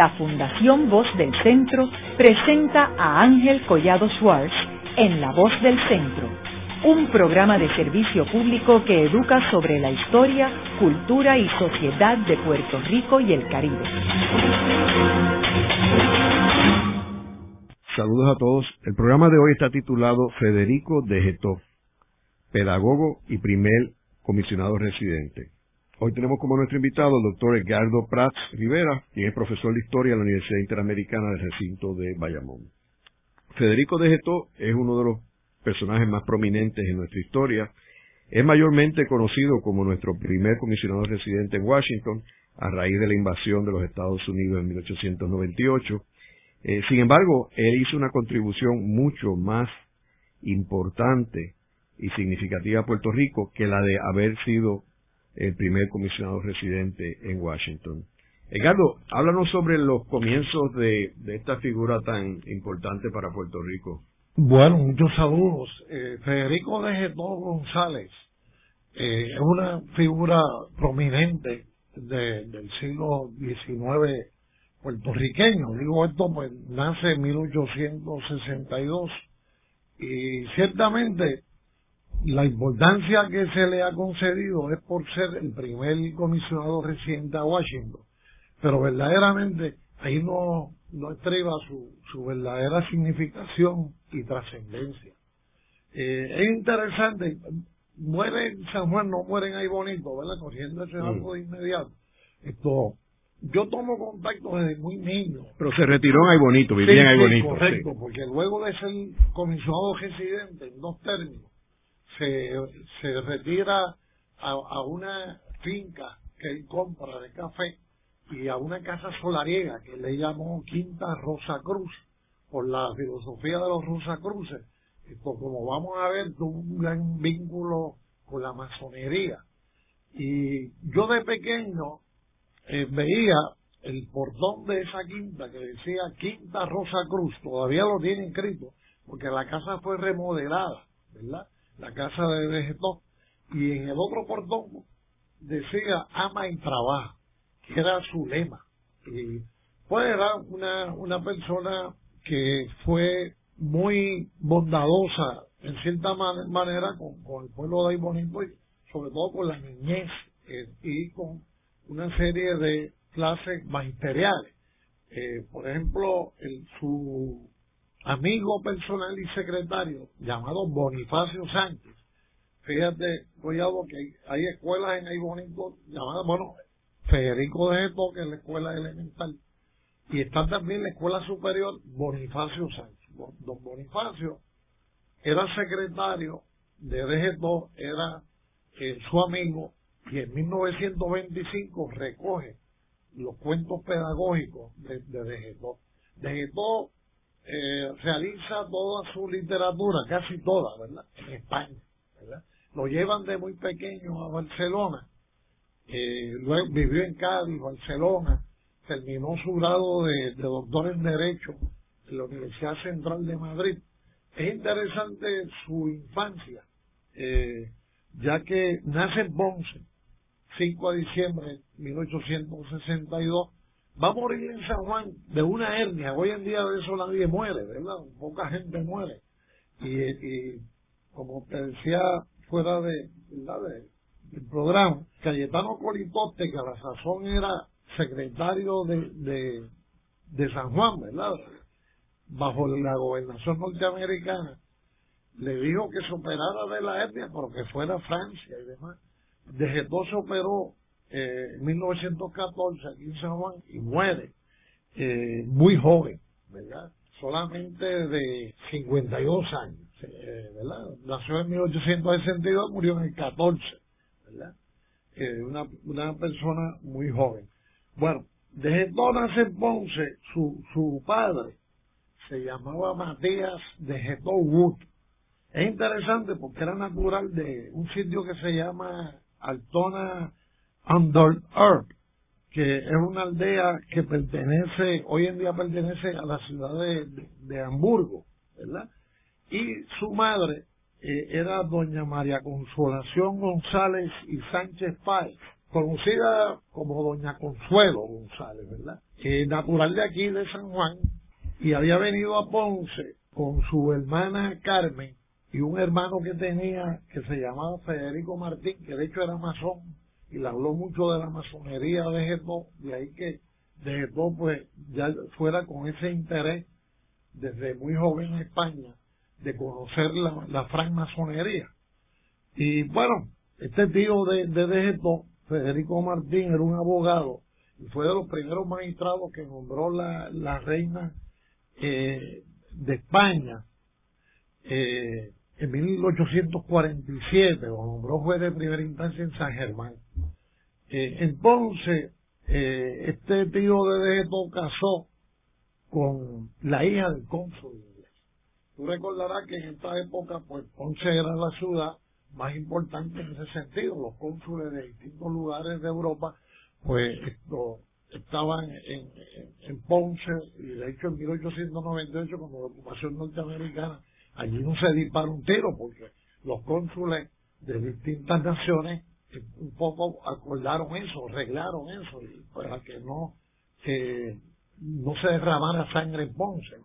la Fundación Voz del Centro presenta a Ángel Collado Schwartz en La Voz del Centro, un programa de servicio público que educa sobre la historia, cultura y sociedad de Puerto Rico y el Caribe. Saludos a todos. El programa de hoy está titulado Federico de Getó, pedagogo y primer comisionado residente. Hoy tenemos como nuestro invitado al doctor Edgardo Prats Rivera, quien es profesor de Historia en la Universidad Interamericana del Recinto de Bayamón. Federico de Getó es uno de los personajes más prominentes en nuestra historia. Es mayormente conocido como nuestro primer comisionado residente en Washington a raíz de la invasión de los Estados Unidos en 1898. Eh, sin embargo, él hizo una contribución mucho más importante y significativa a Puerto Rico que la de haber sido el primer comisionado residente en Washington. Edgardo, háblanos sobre los comienzos de, esta figura tan importante para Puerto Rico. Bueno, muchos saludos. Eh, Federico de Getó González eh, es una figura prominente del siglo XIX puertorriqueño. Digo esto, pues nace en 1862 y ciertamente la importancia que se le ha concedido es por ser el primer comisionado reciente a Washington, pero verdaderamente ahí no, no estriba su, su verdadera significación y trascendencia. Eh, es interesante, muere en San Juan, no mueren ahí bonito, ¿verdad? Corriendo ese algo de inmediato. Esto, yo tomo contacto desde muy niño. Pero se retiró en ahí bonito, vivía en ahí bonito. Correcto, porque luego de ser comisionado residente en dos términos, se, se retira a, a una finca que él compra de café y a una casa solariega que le llamó Quinta Rosa Cruz por la filosofía de los Rosa Cruces. Pues como vamos a ver, tuvo un gran vínculo con la masonería. Y yo de pequeño eh, veía el portón de esa quinta que decía Quinta Rosa Cruz, todavía lo tiene escrito, porque la casa fue remodelada, ¿verdad? La casa de Vegetón, y en el otro portón decía ama y trabaja, que era su lema. Y pues era una, una persona que fue muy bondadosa en cierta manera con, el pueblo de Aybonito y sobre todo con la niñez eh, y con una serie de clases magisteriales. Eh, por ejemplo, el, su amigo personal y secretario llamado Bonifacio Sánchez. Fíjate, cuidado que hay, escuelas en ahí bonito llamadas, bueno, Federico de Eto, que es la escuela elemental, y está también la escuela superior Bonifacio Sánchez. Don Bonifacio era secretario de DG2, era su amigo, y en 1925 recoge los cuentos pedagógicos de, de DG2. DG2 eh, realiza toda su literatura, casi toda, ¿verdad? En España, ¿verdad? Lo llevan de muy pequeño a Barcelona, eh, luego vivió en Cádiz, Barcelona, terminó su grado de, doctor en Derecho en la Universidad Central de Madrid. Es interesante su infancia, eh, ya que nace en Ponce, 5 de diciembre de 1862, va a morir en San Juan de una hernia. Hoy en día de eso nadie muere, ¿verdad? Poca gente muere. Y, como te decía fuera de, del programa, Cayetano Colitote, que a la sazón era secretario de, de, San Juan, ¿verdad? Bajo la gobernación norteamericana, le dijo que se operara de la hernia, pero que fuera Francia y demás. Desde se operó eh, en 1914 aquí en San Juan y muere eh, muy joven, ¿verdad? Solamente de 52 años, eh, ¿verdad? Nació en 1862, murió en el 14, ¿verdad? una, una persona muy joven. Bueno, desde entonces en Ponce, su, su padre se llamaba Matías de Getó Wood. Es interesante porque era natural de un sitio que se llama Altona Under Earth, que es una aldea que pertenece, hoy en día pertenece a la ciudad de, Hamburgo, ¿verdad? Y su madre eh, era doña María Consolación González y Sánchez Páez, conocida como Doña Consuelo González, ¿verdad? Natural de aquí, de San Juan, y había venido a Ponce con su hermana Carmen y un hermano que tenía que se llamaba Federico Martín, que de hecho era masón, y le habló mucho de la masonería de Getó, de ahí que de pues ya fuera con ese interés desde muy joven en España de conocer la, la francmasonería. Y bueno, este tío de, de Federico Martín, era un abogado y fue de los primeros magistrados que nombró la, la reina eh, de España eh, en 1847, lo nombró juez de primera instancia en San Germán. Eh, entonces, eh, este tío de Dejeto casó con la hija del cónsul inglés. Tú recordarás que en esta época, pues Ponce era la ciudad más importante en ese sentido. Los cónsules de distintos lugares de Europa, pues estaban en, en, Ponce y de hecho en 1898 con la ocupación norteamericana allí no se disparó un tiro porque los cónsules de distintas naciones un poco acordaron eso, arreglaron eso para que no no se derramara sangre en Ponce.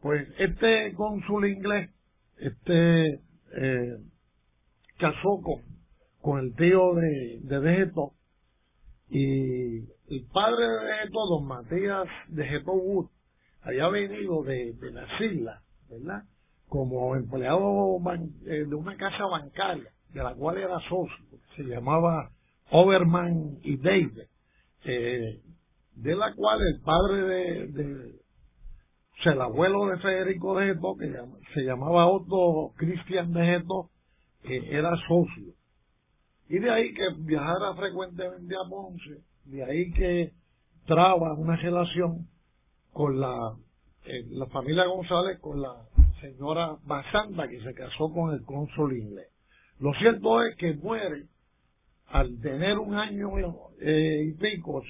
Pues este cónsul inglés, este eh, casó con, con el tío de, de y el padre de Vegeto, don Matías de Geto Wood, había venido de, de las islas, ¿verdad? Como empleado eh, de una casa bancaria, de la cual era socio, se llamaba Overman y David, eh, de la cual el padre de, o sea, el abuelo de Federico de Geto, que se llamaba Otto Cristian de Geto, era socio. Y de ahí que viajara frecuentemente a Ponce, de ahí que traba una relación con la, eh, la familia González, con la señora Basanta, que se casó con el cónsul inglés. Lo cierto es que muere al tener un año eh, y pico,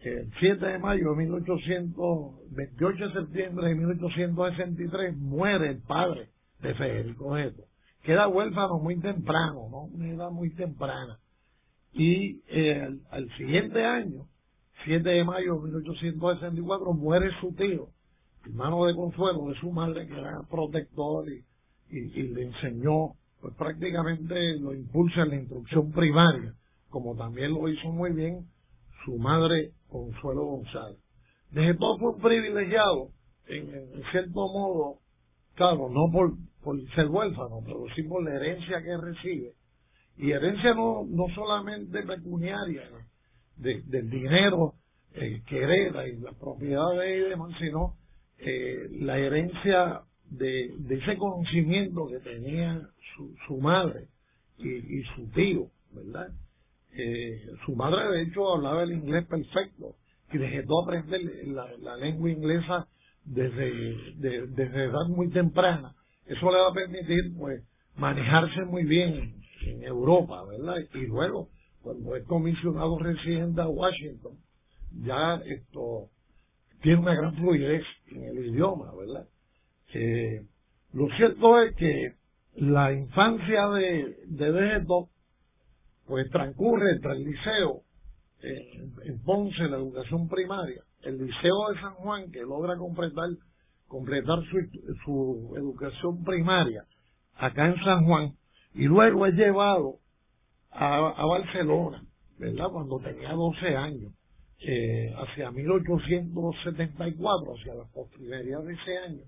el 7 de mayo de 1828 de septiembre de 1863, muere el padre de Federico Neto queda huérfano muy temprano, ¿no? Una edad muy temprana. Y eh, al, siguiente año, 7 de mayo de 1864, muere su tío, hermano de Consuelo, de su madre, que era protector y, le enseñó, pues prácticamente lo impulsa en la instrucción primaria, como también lo hizo muy bien su madre Consuelo González. Desde todo fue privilegiado, en, cierto modo, claro, no por por ser huérfano, pero sí por la herencia que recibe. Y herencia no, no solamente pecuniaria, del dinero eh, que hereda y las propiedades y demás, sino eh, la herencia de, ese conocimiento que tenía su, su madre y, su tío, ¿verdad? Eh, su madre, de hecho, hablaba el inglés perfecto y dejó aprender la, la lengua inglesa desde, desde edad muy temprana eso le va a permitir, pues, manejarse muy bien en Europa, ¿verdad? Y luego, cuando es comisionado residente a Washington, ya esto tiene una gran fluidez en el idioma, ¿verdad? Lo cierto es que la infancia de, de pues transcurre entre el liceo en, en Ponce, la educación primaria, el liceo de San Juan, que logra completar completar su, su educación primaria acá en San Juan y luego es llevado a, a Barcelona, ¿verdad? Cuando tenía 12 años, eh, hacia 1874, hacia la postrimería de ese año,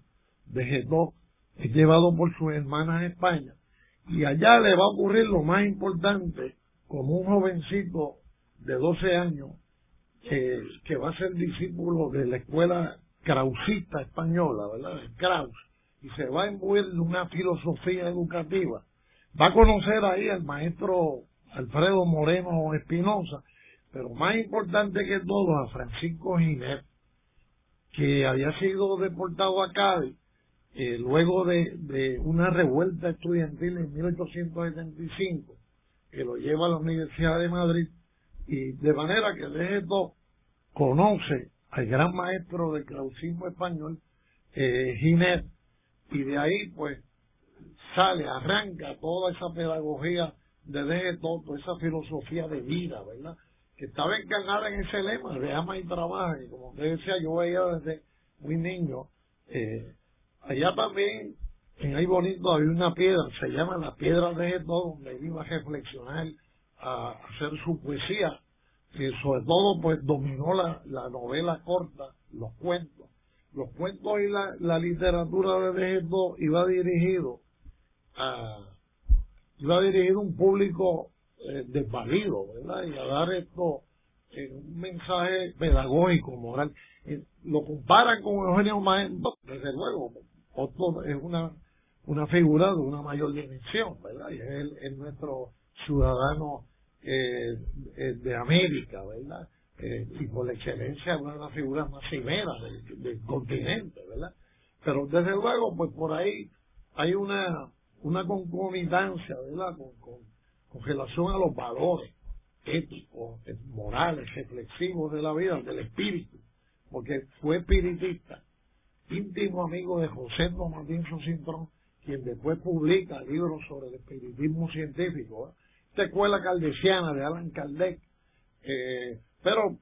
vegetó, es llevado por sus hermanas en España y allá le va a ocurrir lo más importante como un jovencito de 12 años que va a ser discípulo de la escuela krausista española, ¿verdad? Kraus, y se va a imbuir de una filosofía educativa. Va a conocer ahí al maestro Alfredo Moreno Espinosa, pero más importante que todo a Francisco Ginés, que había sido deportado a Cádiz eh, luego de, una revuelta estudiantil en 1875, que lo lleva a la Universidad de Madrid, y de manera que de esto conoce al gran maestro del clausismo español, eh, y de ahí pues sale, arranca toda esa pedagogía de deje todo, esa filosofía de vida, ¿verdad? Que estaba encarnada en ese lema de ama y trabaja, y como usted decía, yo veía desde muy niño, eh, allá también, en ahí bonito, había una piedra, se llama la piedra de todo, donde iba a reflexionar, a hacer su poesía, que sobre todo pues dominó la, la novela corta, los cuentos. Los cuentos y la, la literatura de esto iba dirigido a iba dirigido a un público eh, desvalido, ¿verdad? Y a dar esto eh, un mensaje pedagógico, moral. Eh, lo comparan con Eugenio Maestro, desde luego, Otto es una una figura de una mayor dimensión, ¿verdad? Y es, es nuestro ciudadano eh, eh, de América, ¿verdad? Eh, y por la excelencia una de las figuras más cimeras del, continente, ¿verdad? Pero desde luego, pues por ahí hay una, una concomitancia, ¿verdad? Con, con, relación a los valores éticos, morales, reflexivos de la vida, del espíritu, porque fue espiritista, íntimo amigo de José Martín Socintrón, quien después publica libros sobre el espiritismo científico, ¿verdad? esta escuela caldesiana de Alan Kardec, eh, pero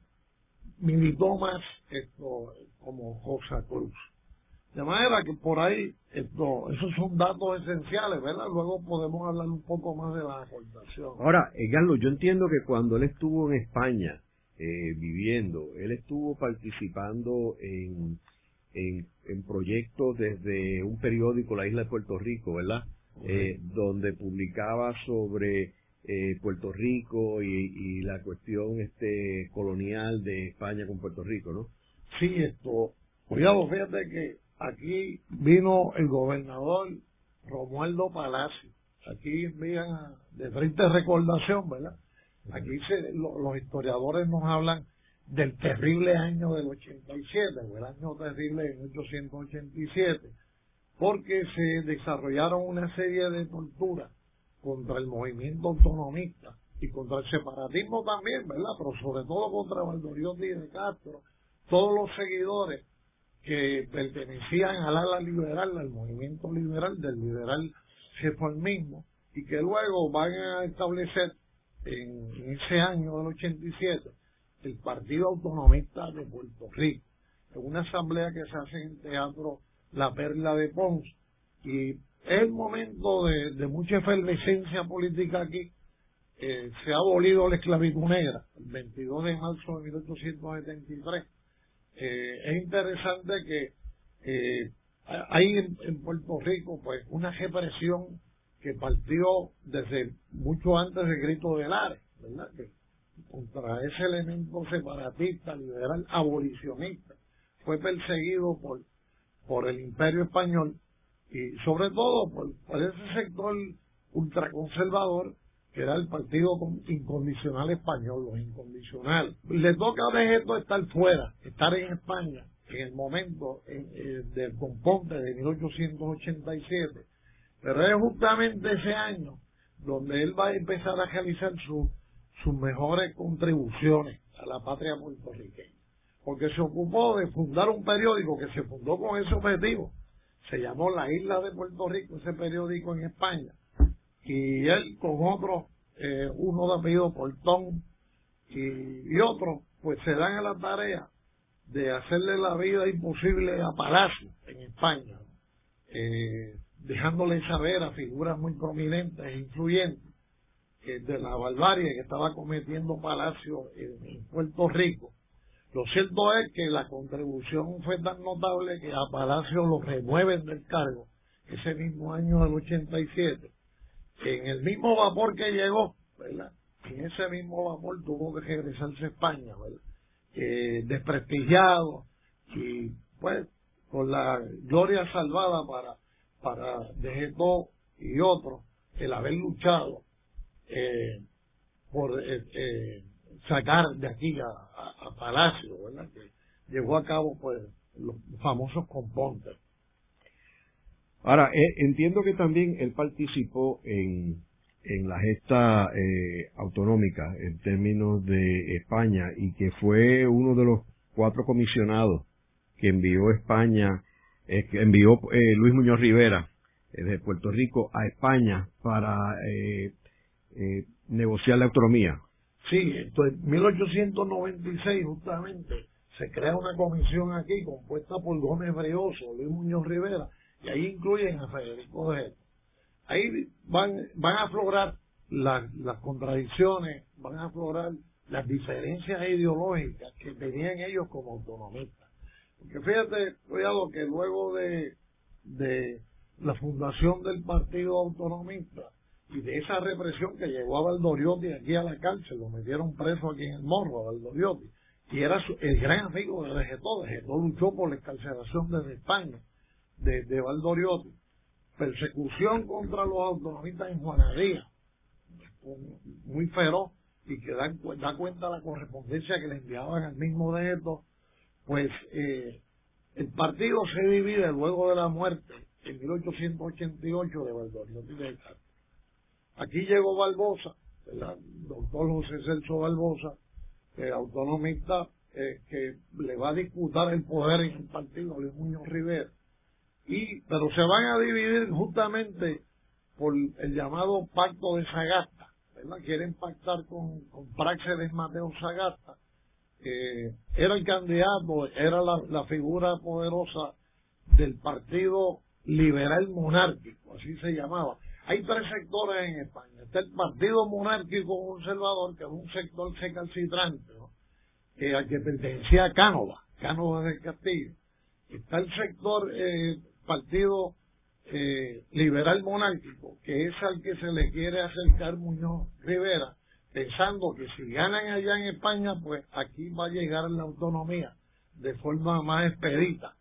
militó más esto como José Cruz. De manera que por ahí, esto, esos son datos esenciales, ¿verdad? Luego podemos hablar un poco más de la aportación. Ahora, Edgardo, yo entiendo que cuando él estuvo en España eh, viviendo, él estuvo participando en, en, en, proyectos desde un periódico, La Isla de Puerto Rico, ¿verdad? Eh, donde publicaba sobre eh, Puerto Rico y, la cuestión este colonial de España con Puerto Rico, ¿no? Sí, esto, cuidado, fíjate que aquí vino el gobernador Romualdo Palacio, aquí envían de frente recordación, ¿verdad? Aquí se, los historiadores nos hablan del terrible año del 87, o el año terrible de 1887, porque se desarrollaron una serie de torturas contra el movimiento autonomista y contra el separatismo también, ¿verdad? Pero sobre todo contra Valdorión Díaz de Castro, todos los seguidores que pertenecían al ala liberal, al movimiento liberal, del liberal reformismo, y que luego van a establecer en, ese año del 87 el Partido Autonomista de Puerto Rico, en una asamblea que se hace en Teatro La Perla de Ponce, y es el momento de, mucha efervescencia política aquí. Eh, se ha abolido la esclavitud negra el 22 de marzo de 1873. Eh, es interesante que eh, hay en, Puerto Rico pues una represión que partió desde mucho antes del grito de Lares, ¿verdad? Que contra ese elemento separatista, liberal, abolicionista, fue perseguido por, por el imperio español y sobre todo por, ese sector ultraconservador que era el Partido Incondicional Español, los incondicionales. Le toca a esto estar fuera, estar en España en el momento eh, del componte de 1887, pero es justamente ese año donde él va a empezar a realizar sus mejores contribuciones a la patria puertorriqueña, porque se ocupó de fundar un periódico que se fundó con ese objetivo, se llamó La Isla de Puerto Rico, ese periódico en España, y él con otro, eh, uno de apellido Portón y, y otro, pues se dan a la tarea de hacerle la vida imposible a Palacio en España, eh, dejándole saber a figuras muy prominentes e influyentes de la barbarie que estaba cometiendo Palacio en Puerto Rico lo cierto es que la contribución fue tan notable que a Palacio lo remueven del cargo ese mismo año del 87. En el mismo vapor que llegó, ¿verdad? En ese mismo vapor tuvo que regresarse a España, ¿verdad? Desprestigiado y pues con la gloria salvada para para y otros el haber luchado eh, por eh, eh sacar de aquí a, Palacio, ¿verdad? Que llevó a cabo pues los famosos compontes. Ahora, eh, entiendo que también él participó en, en la gesta eh, autonómica en términos de España y que fue uno de los cuatro comisionados que envió España, que envió Luis Muñoz Rivera de Puerto Rico a España para eh, negociar la autonomía. Sí, entonces en 1896 justamente se crea una comisión aquí compuesta por Gómez Breoso, Luis Muñoz Rivera, y ahí incluyen a Federico de Ahí van, van a aflorar las, las contradicciones, van a aflorar las diferencias ideológicas que tenían ellos como autonomistas. Porque fíjate, cuidado, que luego de, de la fundación del Partido Autonomista y de esa represión que llevó a Valdoriotti aquí a la cárcel, lo metieron preso aquí en el Morro, a Valdoriotti, y era el gran amigo de Vegetó, Vegetó luchó por la escarcelación desde España, de, de Valdoriotti, persecución contra los autonomistas en Juanadía, muy feroz, y que da, da cuenta la correspondencia que le enviaban al mismo de pues eh, el partido se divide luego de la muerte en 1888 de Valdoriotti de. Aquí llegó Barbosa, el doctor José Celso Barbosa, eh, autonomista, que le va a disputar el poder en el partido Luis Muñoz Rivera. Y, pero se van a dividir justamente por el llamado pacto de Sagasta, ¿verdad? Quieren pactar con, con Praxedes Mateo Sagasta, eh, era el candidato, era la figura poderosa del partido liberal monárquico, así se llamaba. Hay tres sectores en España. Está el Partido Monárquico Conservador, que es un sector recalcitrante, eh, al que pertenecía Cánova, Cánova del Castillo. Está el sector eh, Partido eh, Liberal Monárquico, que es al que se le quiere acercar Muñoz Rivera, pensando que si ganan allá en España, pues aquí va a llegar la autonomía de forma más expedita.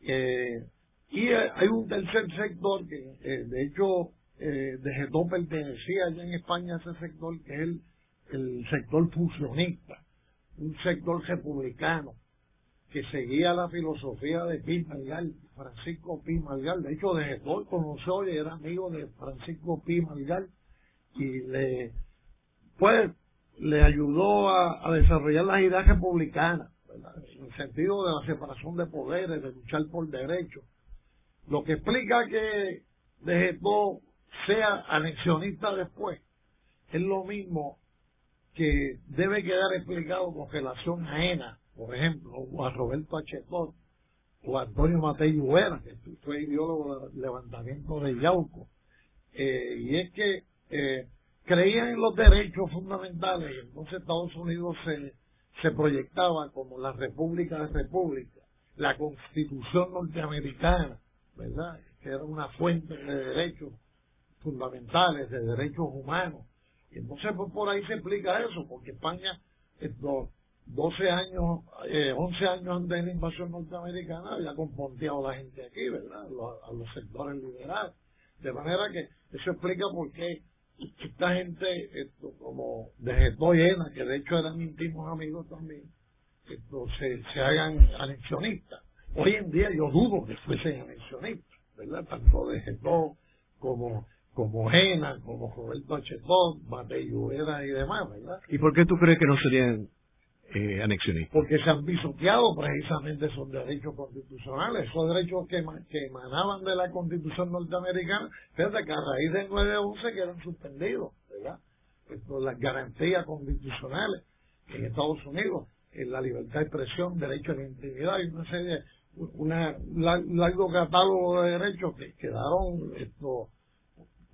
Eh, y hay un tercer sector que, eh, de hecho, eh, de pertenecía allá en España ese sector, que es el, sector fusionista, un sector republicano, que seguía la filosofía de Pi Malgal, Francisco Pi Malgal. De hecho, de conoció y era amigo de Francisco Pi Malgal y le, pues, le ayudó a, desarrollar las ideas republicanas, en el sentido de la separación de poderes, de luchar por derechos. Lo que explica que de sea anexionista después, es lo mismo que debe quedar explicado con relación a ENA, por ejemplo, a Roberto Achetón, o a Antonio Matei Lluera, que fue ideólogo del levantamiento de Yauco. Eh, y es que eh, creían en los derechos fundamentales y entonces Estados Unidos se, se proyectaba como la República de República, la Constitución norteamericana, ¿verdad? Que era una fuente de derechos fundamentales, de derechos humanos. Y entonces pues, por ahí se explica eso, porque España, estos 12 años, eh, 11 años antes de la invasión norteamericana, había componteado a la gente aquí, ¿verdad? a los sectores liberales. De manera que eso explica por qué esta gente, esto, como de Llena, que de hecho eran íntimos amigos también, esto, se, se hagan anexionistas. Hoy en día yo dudo que fuesen anexionistas, ¿verdad? Tanto de Getó como como Jena, como Roberto Achetón, Matei y demás, ¿verdad? ¿Y por qué tú crees que no serían eh, anexionistas? Porque se han pisoteado precisamente esos derechos constitucionales, esos derechos que, que emanaban de la constitución norteamericana, fíjate que a raíz del 9-11 quedan suspendidos, ¿verdad? Esto, las garantías constitucionales en Estados Unidos, en la libertad de expresión, derecho a la intimidad y una serie, un largo catálogo de derechos que quedaron esto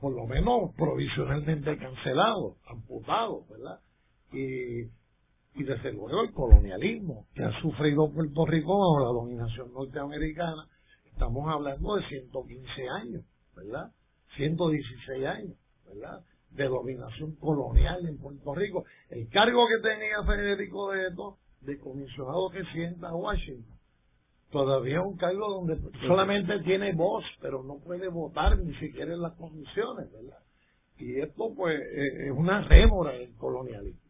por lo menos provisionalmente cancelados, amputados, ¿verdad? Y, y desde luego el colonialismo que ha sufrido Puerto Rico bajo la dominación norteamericana, estamos hablando de 115 años, ¿verdad? 116 años, ¿verdad? De dominación colonial en Puerto Rico. El cargo que tenía Federico de esto, de comisionado que sienta Washington, todavía es un cargo donde solamente tiene voz, pero no puede votar ni siquiera en las comisiones, ¿verdad? Y esto, pues, eh, es una rémora del colonialismo.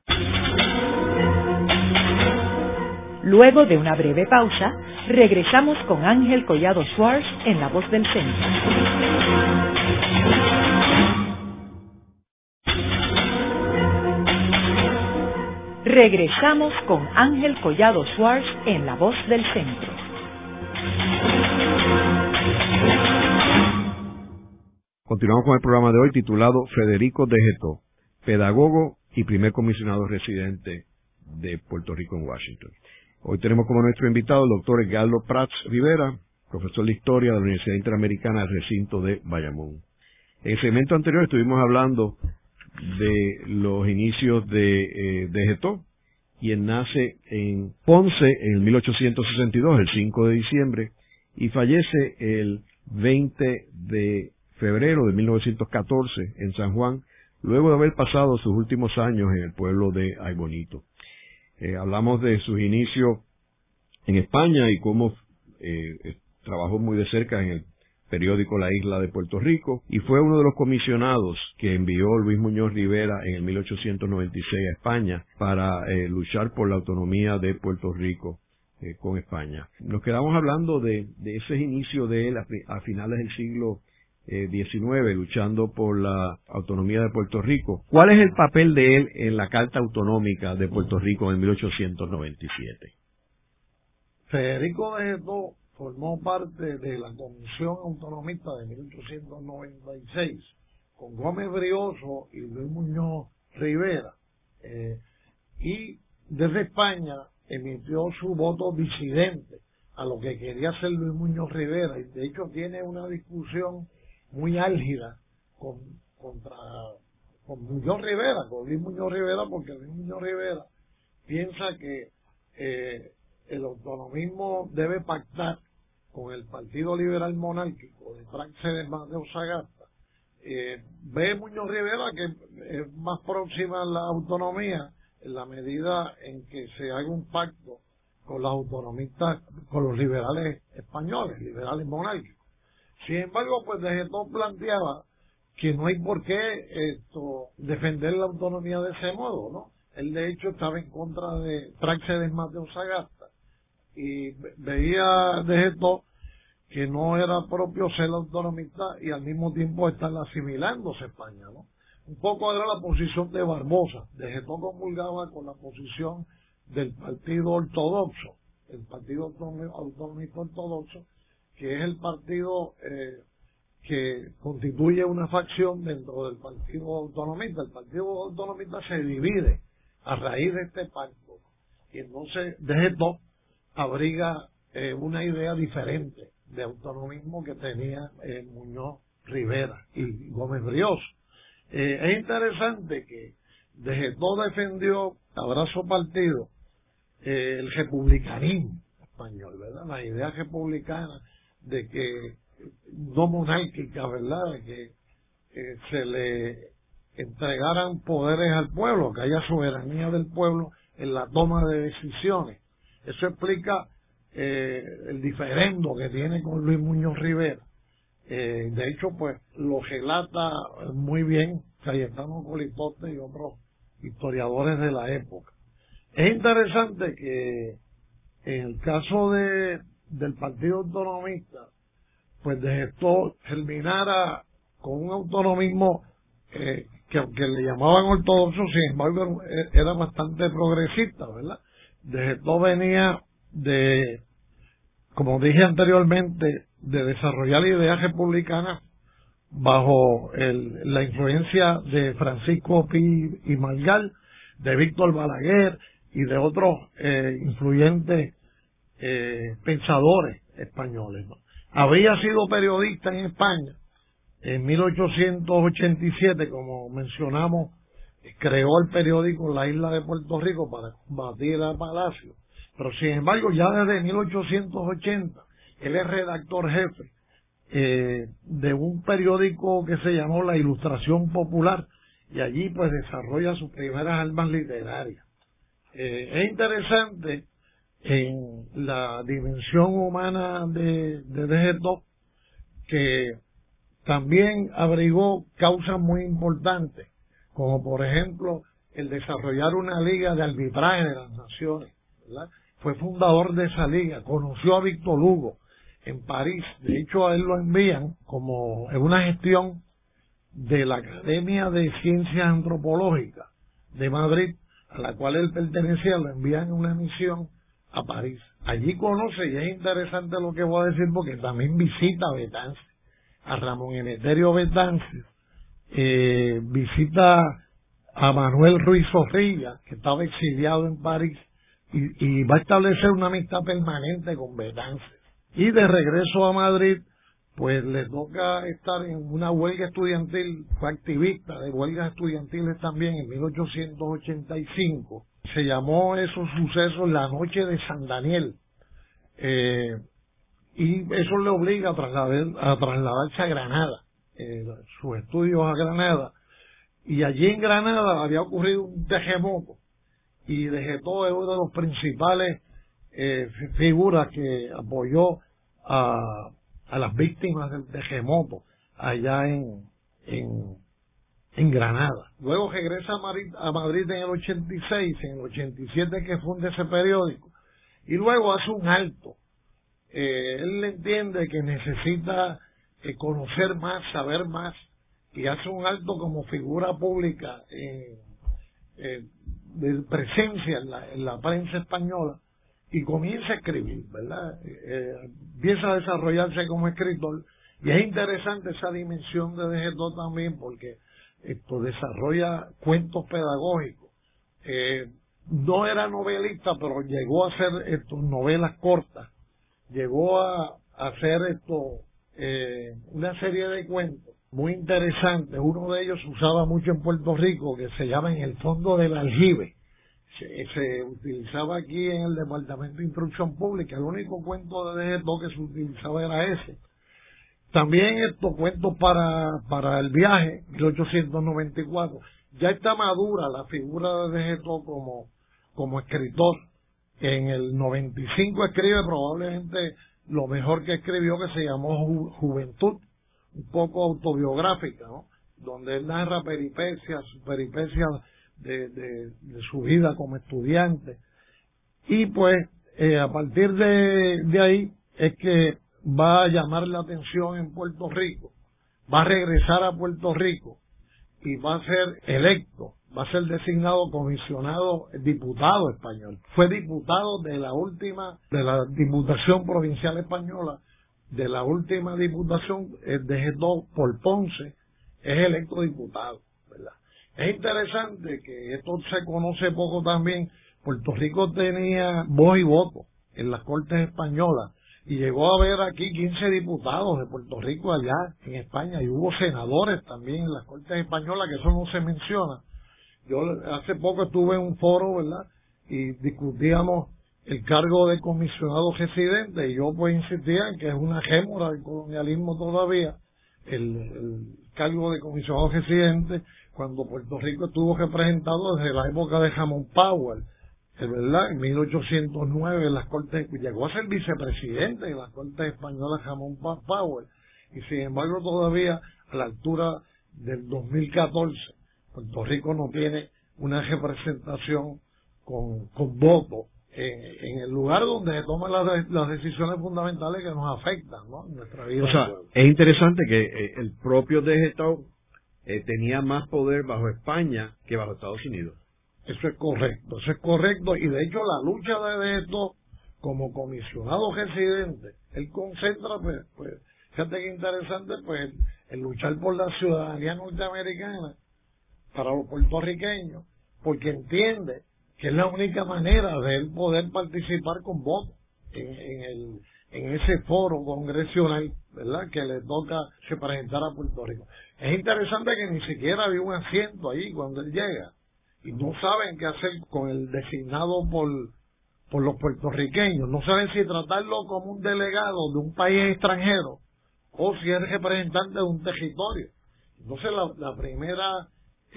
Luego de una breve pausa, regresamos con Ángel Collado Schwartz en La Voz del Centro. Regresamos con Ángel Collado Schwartz en La Voz del Centro. Continuamos con el programa de hoy titulado Federico de Getó, pedagogo y primer comisionado residente de Puerto Rico en Washington. Hoy tenemos como nuestro invitado el doctor Edgardo Prats Rivera, profesor de Historia de la Universidad Interamericana Recinto de Bayamón. En el segmento anterior estuvimos hablando de los inicios de, eh, de nace en Ponce en 1862, el 5 de diciembre, y fallece el 20 de febrero de 1914 en San Juan, luego de haber pasado sus últimos años en el pueblo de Aybonito. Eh, hablamos de sus inicios en España y cómo eh, trabajó muy de cerca en el periódico La Isla de Puerto Rico y fue uno de los comisionados que envió Luis Muñoz Rivera en el 1896 a España para eh, luchar por la autonomía de Puerto Rico con España. Nos quedamos hablando de, ese inicio de él a, finales del siglo XIX, luchando por la autonomía de Puerto Rico. ¿Cuál es el papel de él en la Carta Autonómica de Puerto Rico en 1897? Federico de Getó formó parte de la Comisión Autonomista de 1896 con Gómez Brioso y Luis Muñoz Rivera eh, y desde España emitió su voto disidente a lo que quería hacer Luis Muñoz Rivera y de hecho tiene una discusión muy álgida con contra con Muñoz Rivera, con Luis Muñoz Rivera, porque Luis Muñoz Rivera piensa que eh, el autonomismo debe pactar con el Partido Liberal Monárquico de Praxedes Mateo Sagasta. Eh, ve Muñoz Rivera que es más próxima a la autonomía en la medida en que se haga un pacto con los autonomistas, con los liberales españoles, liberales monárquicos. Sin embargo, pues todo planteaba que no hay por qué esto defender la autonomía de ese modo, ¿no? Él de hecho estaba en contra de Praxedes Mateo Sagasta y veía de esto que no era propio ser autonomista y al mismo tiempo estar asimilándose a España, ¿no? Un poco era la posición de Barbosa, de Getó comulgaba con la posición del Partido Ortodoxo, el Partido Autonomista Ortodoxo, que es el partido eh, que constituye una facción dentro del Partido Autonomista. El Partido Autonomista se divide a raíz de este pacto. Y entonces de Getó abriga eh, una idea diferente de autonomismo que tenía eh, Muñoz Rivera y Gómez Brios. Eh, es interesante que desde todo defendió abrazo partido el republicanismo español, ¿verdad? La idea republicana de que no monárquica, ¿verdad? De que se le entregaran poderes al pueblo, que haya soberanía del pueblo en la toma de decisiones eso explica eh, el diferendo que tiene con Luis Muñoz Rivera. Eh, de hecho, pues lo relata muy bien Cayetano Colipote y otros historiadores de la época. Es interesante que en el caso de del Partido Autonomista, pues de esto terminara con un autonomismo eh, que aunque le llamaban ortodoxo, sin embargo era bastante progresista, ¿verdad? de esto venía de, como dije anteriormente, de desarrollar ideas republicanas bajo el, la influencia de Francisco Pi y Margal, de Víctor Balaguer y de otros eh, influyentes eh, pensadores españoles. Había sido periodista en España en 1887, como mencionamos creó el periódico La Isla de Puerto Rico para combatir a Palacio. Pero sin embargo, ya desde 1880, él es redactor jefe eh, de un periódico que se llamó La Ilustración Popular y allí pues desarrolla sus primeras armas literarias. Eh, es interesante en la dimensión humana de, de que también abrigó causas muy importantes como por ejemplo el desarrollar una liga de arbitraje de las naciones. Fue fundador de esa liga, conoció a Víctor Hugo en París, de hecho a él lo envían como en una gestión de la Academia de Ciencias Antropológicas de Madrid, a la cual él pertenecía, lo envían en una misión a París. Allí conoce, y es interesante lo que voy a decir, porque también visita a Betances, a Ramón Emeterio Betances, eh, visita a Manuel Ruiz Zorrilla, que estaba exiliado en París, y, va a establecer una amistad permanente con Betances. Y de regreso a Madrid, pues le toca estar en una huelga estudiantil, fue activista de huelgas estudiantiles también en 1885. Se llamó esos sucesos la noche de San Daniel. Eh, y eso le obliga a, trasladar, a trasladarse a Granada, eh, sus estudios a Granada. Y allí en Granada había ocurrido un terremoto y Dejetó es uno de los principales eh, figuras que apoyó a, a las víctimas del terremoto allá en, en, en Granada. Luego regresa a Madrid, a Madrid en el 86, en el 87 que funde ese periódico, y luego hace un alto. Eh, él entiende que necesita eh, conocer más, saber más, y hace un alto como figura pública en, de presencia en la, prensa española y comienza a escribir, ¿verdad? Eh, empieza a desarrollarse como escritor y es interesante esa dimensión de Dejetó también porque esto desarrolla cuentos pedagógicos. Eh, no era novelista, pero llegó a hacer esto, novelas cortas, llegó a, hacer esto, eh, una serie de cuentos muy interesante. Uno de ellos se usaba mucho en Puerto Rico, que se llama En el fondo del aljibe. Se, utilizaba aquí en el Departamento de Instrucción Pública. El único cuento de Dejetó que se utilizaba era ese. También estos cuentos para, para el viaje, 1894. Ya está madura la figura de Dejetó como, como escritor. En el 95 escribe probablemente lo mejor que escribió que se llamó Juventud un poco autobiográfica, donde él narra peripecias, peripecias de, de, su vida como estudiante. Y pues eh, a partir de, de ahí es que va a llamar la atención en Puerto Rico, va a regresar a Puerto Rico y va a ser electo, va a ser designado comisionado diputado español. Fue diputado de la última, de la Diputación Provincial Española de la última diputación de por Ponce es electo diputado, ¿verdad? Es interesante que esto se conoce poco también. Puerto Rico tenía voz y voto en las Cortes Españolas y llegó a haber aquí 15 diputados de Puerto Rico allá en España y hubo senadores también en las Cortes Españolas, que eso no se menciona. Yo hace poco estuve en un foro, ¿verdad? Y discutíamos el cargo de comisionado residente y yo pues insistía en que es una gémora del colonialismo todavía el, cargo de comisionado residente cuando Puerto Rico estuvo representado desde la época de Jamón Powell verdad en 1809 en las cortes llegó a ser vicepresidente en las cortes españolas Jamón Powell y sin embargo todavía a la altura del 2014 Puerto Rico no tiene una representación con, con voto en, el lugar donde se toman las, decisiones fundamentales que nos afectan en nuestra vida. O sea, es interesante que eh, el propio de eh, tenía más poder bajo España que bajo Estados Unidos. Eso es correcto, eso es correcto. Y de hecho la lucha de esto como comisionado residente, él concentra, pues, pues fíjate que interesante, pues el luchar por la ciudadanía norteamericana para los puertorriqueños, porque entiende que es la única manera de él poder participar con voto en, el, en ese foro congresional, ¿verdad? Que le toca representar a Puerto Rico. Es interesante que ni siquiera había un asiento ahí cuando él llega y no saben qué hacer con el designado por, por los puertorriqueños. No saben si tratarlo como un delegado de un país extranjero o si es representante de un territorio. Entonces la, primera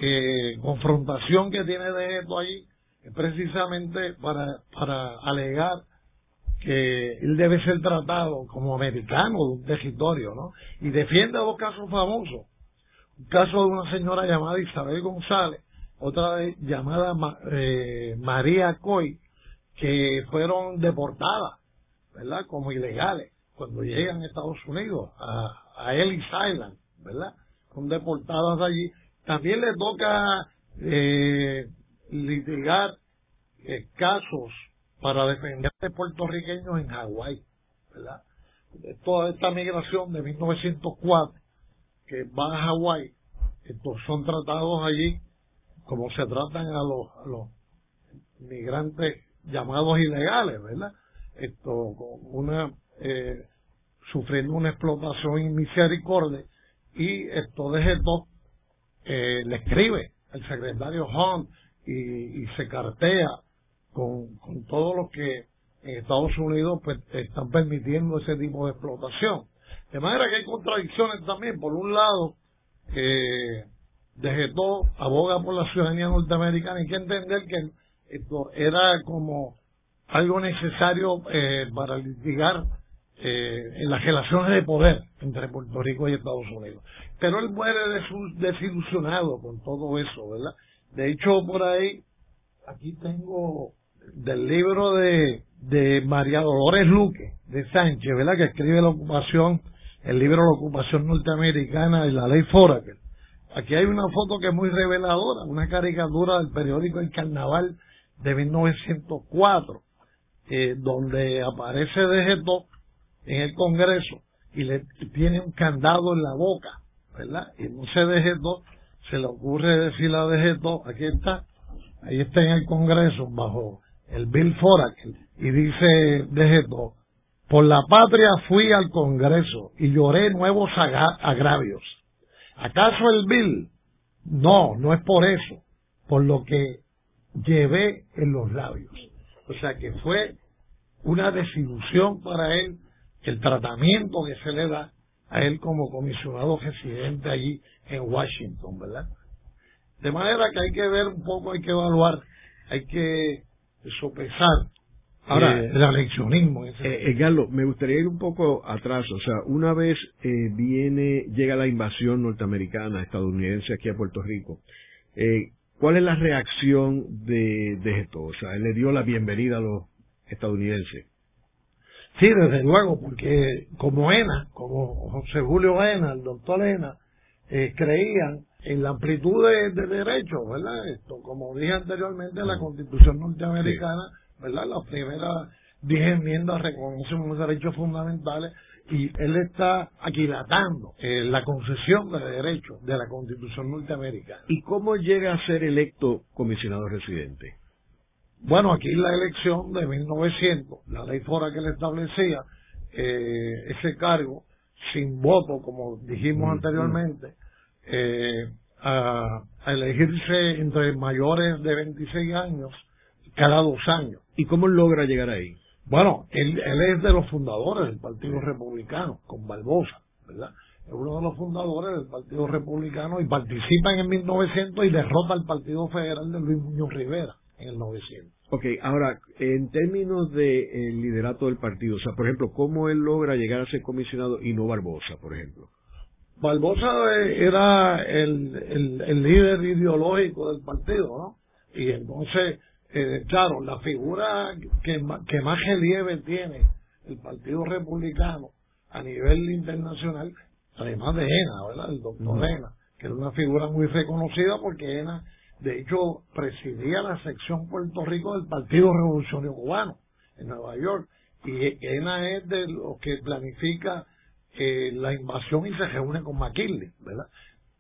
eh, confrontación que tiene de esto ahí precisamente para, para alegar que él debe ser tratado como americano de un territorio, ¿no? Y defiende dos casos famosos. Un caso de una señora llamada Isabel González, otra llamada eh, María Coy, que fueron deportadas, ¿verdad? Como ilegales cuando llegan a Estados Unidos, a, a Ellis Island, ¿verdad? Son deportadas allí. También le toca eh, litigar eh, casos para defender a puertorriqueños en Hawái, ¿verdad? Toda esta migración de 1904 que va a Hawái, son tratados allí como se tratan a los, a los migrantes llamados ilegales, ¿verdad? Esto, con una, eh, sufriendo una explotación misericordia y esto de esto eh, le escribe el secretario Hunt y, y se cartea con, con todo lo que en Estados Unidos pues están permitiendo ese tipo de explotación. De manera que hay contradicciones también. Por un lado, eh, todo aboga por la ciudadanía norteamericana. Hay que entender que esto era como algo necesario eh, para litigar eh, en las relaciones de poder entre Puerto Rico y Estados Unidos. Pero él muere desilusionado con todo eso, ¿verdad? De hecho, por ahí, aquí tengo del libro de, de María Dolores Luque, de Sánchez, ¿verdad? Que escribe la ocupación, el libro La ocupación norteamericana y la ley Foraker. Aquí hay una foto que es muy reveladora, una caricatura del periódico El Carnaval de 1904, eh, donde aparece de en el Congreso y le tiene un candado en la boca, ¿verdad? Y no se deje se le ocurre decir a Dejeto, aquí está, ahí está en el Congreso, bajo el Bill Foraker, y dice Dejeto, por la patria fui al Congreso y lloré nuevos agravios. ¿Acaso el Bill? No, no es por eso, por lo que llevé en los labios. O sea que fue una desilusión para él el tratamiento que se le da a él como comisionado residente allí en Washington, ¿verdad? De manera que hay que ver un poco, hay que evaluar, hay que sopesar Ahora, eh, el eleccionismo. Eh, me gustaría ir un poco atrás. O sea, una vez eh, viene, llega la invasión norteamericana, estadounidense aquí a Puerto Rico, eh, ¿cuál es la reacción de, de esto? O sea, él le dio la bienvenida a los estadounidenses. Sí, desde luego, porque como ENA, como José Julio ENA, el doctor ENA, eh, creían en la amplitud de, derechos, ¿verdad? Esto, como dije anteriormente, la Constitución norteamericana, ¿verdad? Las primeras diez enmiendas reconocen unos derechos fundamentales y él está aquilatando eh, la concesión de derechos de la Constitución norteamericana. ¿Y cómo llega a ser electo comisionado residente? Bueno, aquí la elección de 1900, la ley fora que le establecía eh, ese cargo sin voto, como dijimos anteriormente, eh, a, elegirse entre mayores de 26 años cada dos años. ¿Y cómo logra llegar ahí? Bueno, él, él es de los fundadores del Partido Republicano, con Barbosa, ¿verdad? Es uno de los fundadores del Partido Republicano y participa en el 1900 y derrota al Partido Federal de Luis Muñoz Rivera en el 900. Ok, ahora, en términos de el liderato del partido, o sea, por ejemplo, ¿cómo él logra llegar a ser comisionado y no Barbosa, por ejemplo? Barbosa eh, era el, el, líder ideológico del partido, ¿no? Y entonces, eh, claro, la figura que, que más relieve tiene el Partido Republicano a nivel internacional, además de ENA, ¿verdad? El doctor ENA, que era una figura muy reconocida porque ENA de hecho, presidía la sección Puerto Rico del Partido Revolucionario Cubano en Nueva York. Y ENA es de lo que planifica eh, la invasión y se reúne con McKinley, ¿verdad?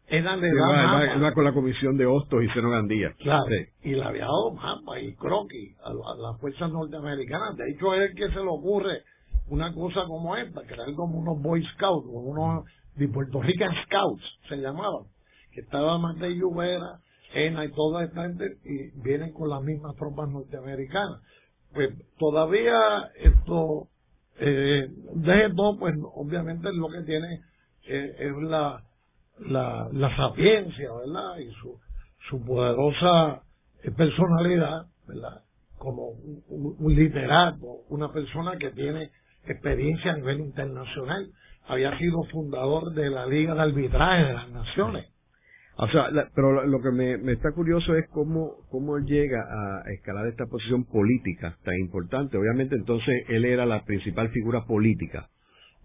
ENA le da va, con la comisión de Hostos y Seno Gandía. Claro. Y le había dado mapa y croquis a, las fuerzas norteamericanas. De hecho, es el que se le ocurre una cosa como esta, crear como unos Boy Scouts, como unos de Puerto Rican Scouts, se llamaban, que estaba más de Lluvera, ENA y toda esta gente y vienen con las mismas tropas norteamericanas. Pues todavía esto, eh, de todo, pues obviamente lo que tiene eh, es la, la, la sapiencia, ¿verdad? Y su, su poderosa personalidad, ¿verdad? Como un, un literato, una persona que tiene experiencia a nivel internacional. Había sido fundador de la Liga de Arbitraje de las Naciones o sea, pero lo que me, me, está curioso es cómo, cómo él llega a escalar esta posición política tan importante. Obviamente entonces él era la principal figura política.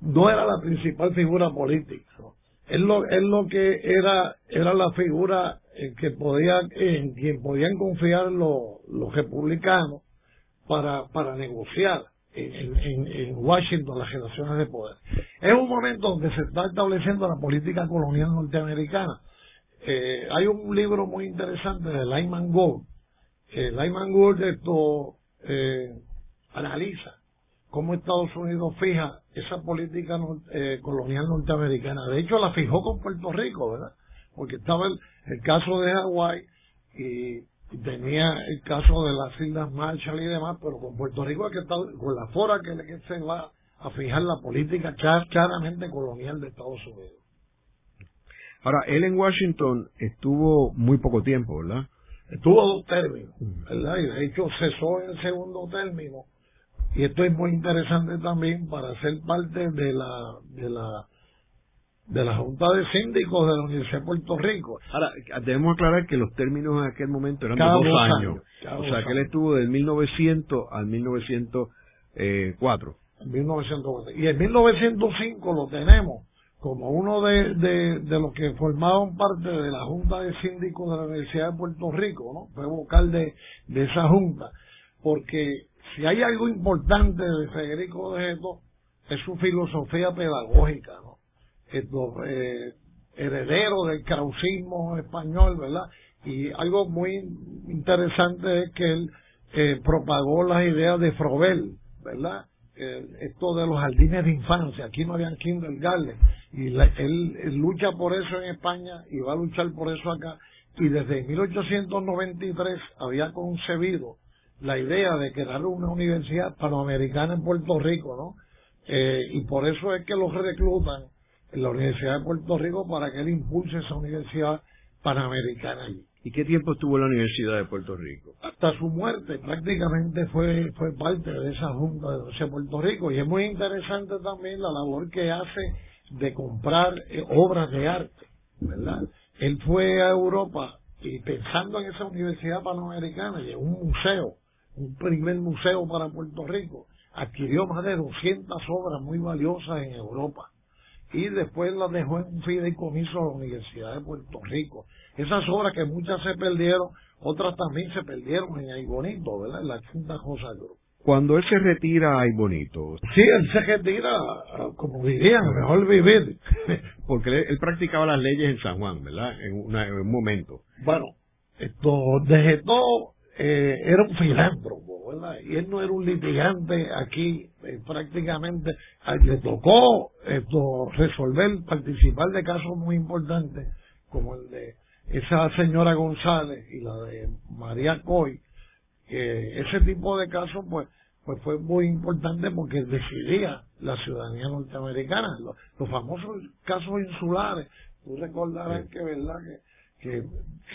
No era la principal figura política. Él lo, él lo que era, era la figura en que podía, en quien podían confiar los, los republicanos para, para negociar en, Washington las relaciones de poder. Es un momento donde se está estableciendo la política colonial norteamericana Eh, hay un libro muy interesante de Lyman Gold. que Lyman Gold esto eh, analiza cómo Estados Unidos fija esa política eh, colonial norteamericana. De hecho, la fijó con Puerto Rico, ¿verdad? Porque estaba el, caso de Hawái y, tenía el caso de las Islas Marshall y demás, pero con Puerto Rico hay que estar con la fora que, que se va a fijar la política claramente colonial de Estados Unidos. Ahora, él en Washington estuvo muy poco tiempo, ¿verdad? Estuvo dos términos, ¿verdad? Y de hecho cesó en el segundo término. Y esto es muy interesante también para ser parte de la de la de la Junta de Síndicos de la Universidad de Puerto Rico. Ahora, debemos aclarar que los términos en aquel momento eran de dos, años. o sea, que él estuvo del 1900 al 1904. 1904. Y en 1905 lo tenemos como uno de, de, los que formaban parte de la Junta de Síndicos de la Universidad de Puerto Rico, ¿no? Fue vocal de, de esa junta, porque si hay algo importante de Federico de Geto, es su filosofía pedagógica, ¿no? Esto, eh, heredero del krausismo español, ¿verdad? Y algo muy interesante es que él eh, propagó las ideas de Frobel, ¿verdad? esto de los jardines de infancia, aquí no habían kindergarten, y él, lucha por eso en España y va a luchar por eso acá, y desde 1893 había concebido la idea de crear una universidad panamericana en Puerto Rico, ¿no? Eh, y por eso es que los reclutan en la Universidad de Puerto Rico para que él impulse esa universidad panamericana allí. ¿Y qué tiempo estuvo en la Universidad de Puerto Rico? Hasta su muerte, prácticamente fue, fue parte de esa Junta de Puerto Rico. Y es muy interesante también la labor que hace de comprar eh, obras de arte, ¿verdad? Él fue a Europa y pensando en esa universidad panamericana en un museo, un primer museo para Puerto Rico, adquirió más de 200 obras muy valiosas en Europa y después las dejó en un fideicomiso a la Universidad de Puerto Rico. Esas obras que muchas se perdieron, otras también se perdieron en Aybonito, ¿verdad? En la Junta José Cruz. Cuando él se retira a Aybonito. Sí, él se retira, como dirían, mejor vivir. Porque él, practicaba las leyes en San Juan, ¿verdad? En, un momento. Bueno, esto, desde todo, eh, era un filántropo, ¿verdad? Y él no era un litigante aquí, eh, prácticamente, le tocó esto resolver, participar de casos muy importantes, como el de esa señora González y la de María Coy, que ese tipo de casos, pues, pues fue muy importante porque decidía la ciudadanía norteamericana. Los, famosos casos insulares, tú recordarás que, ¿verdad?, que que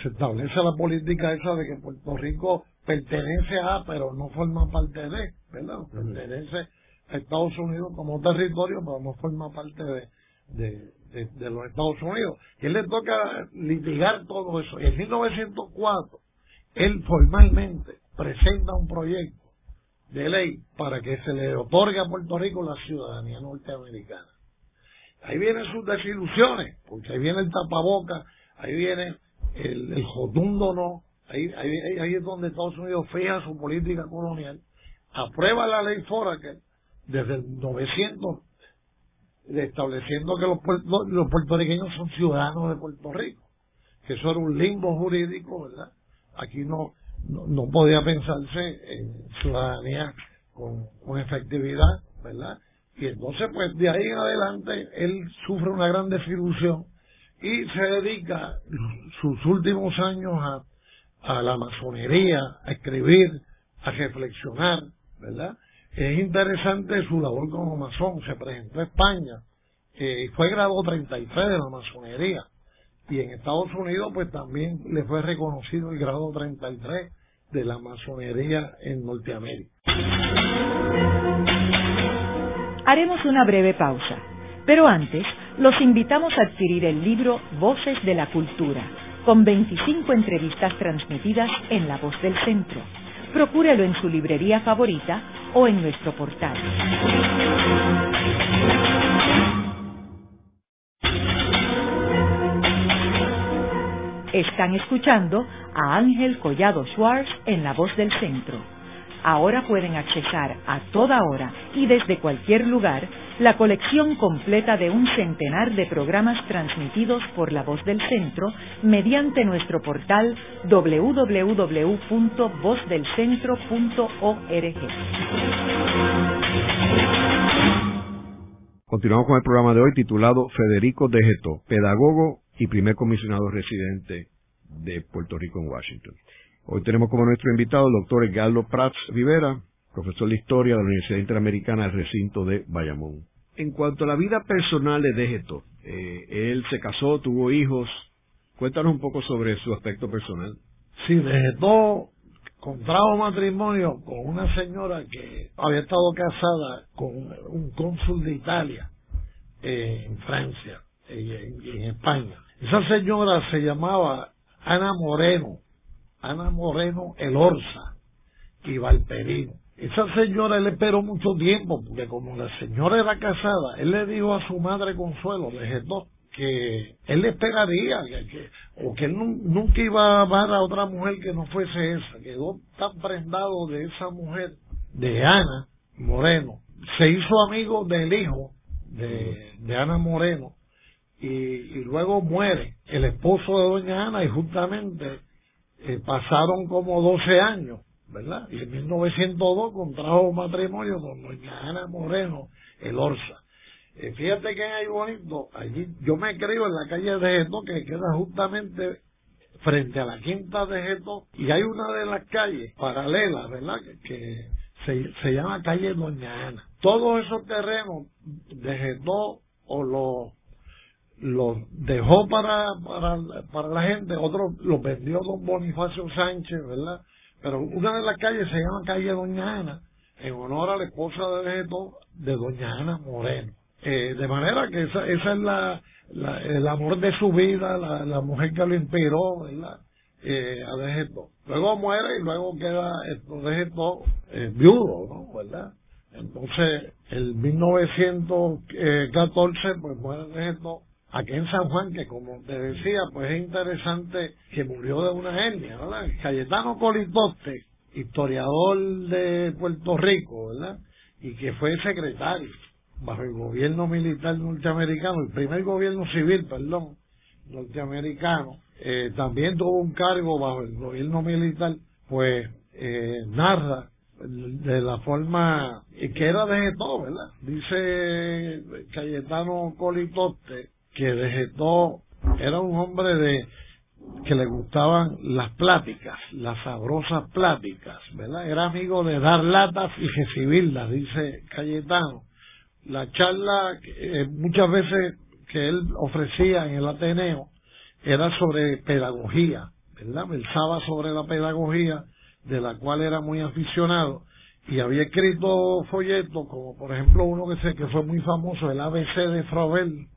se establece la política esa de que Puerto Rico pertenece a, pero no forma parte de, ¿verdad? Pertenece a Estados Unidos como territorio, pero no forma parte de, de, de, los Estados Unidos. Y él le toca litigar todo eso. Y en 1904, él formalmente presenta un proyecto de ley para que se le otorgue a Puerto Rico la ciudadanía norteamericana. Ahí vienen sus desilusiones, porque ahí viene el tapaboca, ahí viene el, el jotundo no, ahí, ahí, ahí es donde Estados Unidos fija su política colonial, aprueba la ley Foraker desde el 900 estableciendo que los, los puertorriqueños son ciudadanos de Puerto Rico, que eso era un limbo jurídico, ¿verdad? Aquí no, no, podía pensarse en ciudadanía con, con efectividad, ¿verdad? Y entonces, pues de ahí en adelante, él sufre una gran desilusión y se dedica sus últimos años a, a la masonería, a escribir, a reflexionar, ¿verdad? Es interesante su labor como masón, se presentó a España, eh, fue grado 33 de la masonería y en Estados Unidos pues también le fue reconocido el grado 33 de la masonería en Norteamérica. Haremos una breve pausa, pero antes los invitamos a adquirir el libro Voces de la Cultura, con 25 entrevistas transmitidas en La Voz del Centro. Procúrelo en su librería favorita o en nuestro portal. Están escuchando a Ángel Collado Schwartz en La Voz del Centro. Ahora pueden accesar a toda hora y desde cualquier lugar la colección completa de un centenar de programas transmitidos por la voz del centro mediante nuestro portal www.vozdelcentro.org. Continuamos con el programa de hoy titulado Federico Dejeto, pedagogo y primer comisionado residente de Puerto Rico en Washington. Hoy tenemos como nuestro invitado el doctor Edgardo Prats Rivera, profesor de Historia de la Universidad Interamericana del Recinto de Bayamón. En cuanto a la vida personal de Dejeto, eh, él se casó, tuvo hijos. Cuéntanos un poco sobre su aspecto personal. Sí, Dejeto contrajo matrimonio con una señora que había estado casada con un cónsul de Italia eh, en Francia y en España. Esa señora se llamaba Ana Moreno Ana Moreno Elorza y Valperino. Esa señora le esperó mucho tiempo, porque como la señora era casada, él le dijo a su madre Consuelo, le que él le esperaría, que, o que él nunca iba a amar a otra mujer que no fuese esa. Quedó tan prendado de esa mujer, de Ana Moreno. Se hizo amigo del hijo de, de Ana Moreno y luego muere el esposo de doña Ana y justamente eh, pasaron como 12 años, ¿verdad? Y en 1902 contrajo matrimonio con doña Ana Moreno, el Orsa. Eh, fíjate que hay bonito, allí yo me creo en la calle de Geto, que queda justamente frente a la quinta de Geto, y hay una de las calles paralelas, ¿verdad? Que, se, se, llama calle Doña Ana. Todos esos terrenos de Geto o los los dejó para, para, para la gente, otro los vendió don Bonifacio Sánchez, ¿verdad? Pero una de las calles se llama calle Doña Ana, en honor a la esposa de Vegeto de Doña Ana Moreno. Eh, de manera que esa, esa es la, el amor de su vida, la, la mujer que lo inspiró, ¿verdad? Eh, a Vegeto. Luego muere y luego queda Vegeto eh, viudo, ¿no? ¿verdad? Entonces, en 1914, pues muere Vegeto aquí en San Juan, que como te decía, pues es interesante que murió de una hernia, ¿verdad? Cayetano Politoste, historiador de Puerto Rico, ¿verdad? Y que fue secretario bajo el gobierno militar norteamericano, el primer gobierno civil, perdón, norteamericano, eh, también tuvo un cargo bajo el gobierno militar, pues eh, narra de la forma que era de todo, ¿verdad? Dice Cayetano Politoste que era un hombre de que le gustaban las pláticas, las sabrosas pláticas, ¿verdad? Era amigo de dar latas y recibirlas, dice Cayetano. La charla eh, muchas veces que él ofrecía en el Ateneo era sobre pedagogía, ¿verdad? Versaba sobre la pedagogía, de la cual era muy aficionado, y había escrito folletos, como por ejemplo uno que, sé, que fue muy famoso, el ABC de Froebel,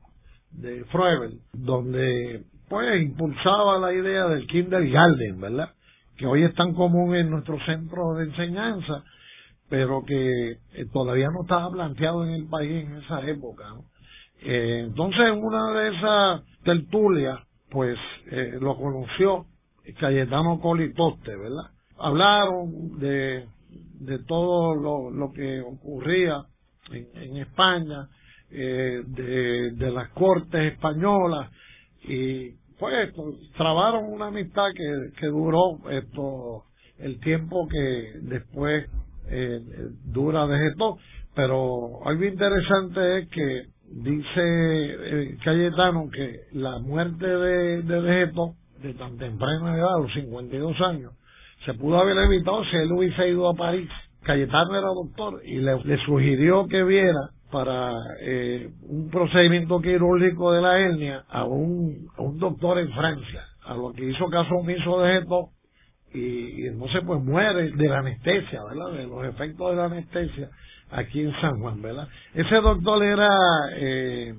de Froebel, donde pues impulsaba la idea del kindergarten, ¿verdad? Que hoy es tan común en nuestro centro de enseñanza, pero que eh, todavía no estaba planteado en el país en esa época. Eh, entonces, en una de esas tertulias, pues eh, lo conoció Cayetano Colitoste, ¿verdad? Hablaron de, de todo lo, lo que ocurría en España, eh, de, de las cortes españolas y pues trabaron una amistad que, que duró esto el tiempo que después eh, dura de esto pero algo interesante es que dice eh, Cayetano que la muerte de, de de tan temprana edad, a los 52 años, se pudo haber evitado si él hubiese ido a París. Cayetano era doctor y le sugirió que viera para eh, un procedimiento quirúrgico de la hernia a un, a un doctor en Francia, a lo que hizo caso omiso de esto y, y entonces pues muere de la anestesia, ¿verdad? De los efectos de la anestesia aquí en San Juan, ¿verdad? Ese doctor era, eh,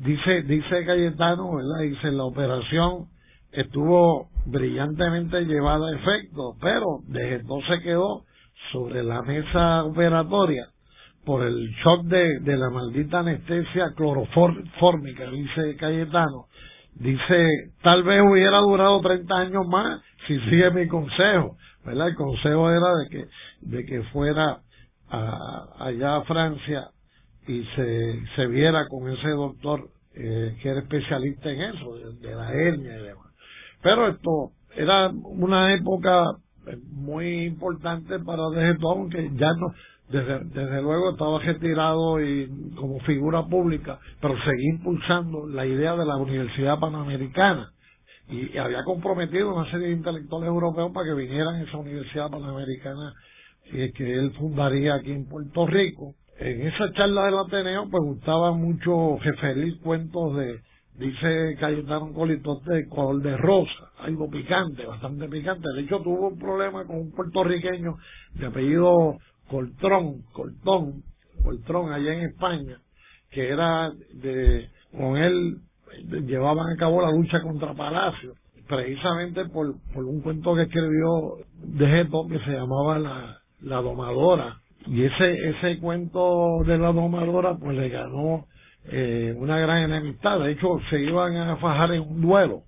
dice, dice Cayetano, ¿verdad? Dice, la operación estuvo brillantemente llevada a efecto, pero desde entonces quedó sobre la mesa operatoria por el shock de, de la maldita anestesia clorofórmica, dice Cayetano. Dice, tal vez hubiera durado 30 años más si sigue mi consejo. ¿verdad? El consejo era de que, de que fuera allá a Francia y se, se viera con ese doctor eh, que era especialista en eso, de, la hernia y demás. Pero esto era una época muy importante para Degetón, que ya no, desde, desde luego estaba retirado y como figura pública, pero seguía impulsando la idea de la Universidad Panamericana y, había comprometido una serie de intelectuales europeos para que vinieran a esa Universidad Panamericana que él fundaría aquí en Puerto Rico. En esa charla del Ateneo pues gustaba mucho referir cuentos de, dice Cayetano Colitote, de color de rosa, algo picante, bastante picante. De hecho tuvo un problema con un puertorriqueño de apellido Coltrón, Coltón, Coltrón allá en España, que era de, con él llevaban a cabo la lucha contra Palacio, precisamente por, un cuento que escribió de Geto que se llamaba la, la domadora. Y ese, ese cuento de la domadora pues le ganó eh, una gran enemistad. De hecho, se iban a fajar en un duelo.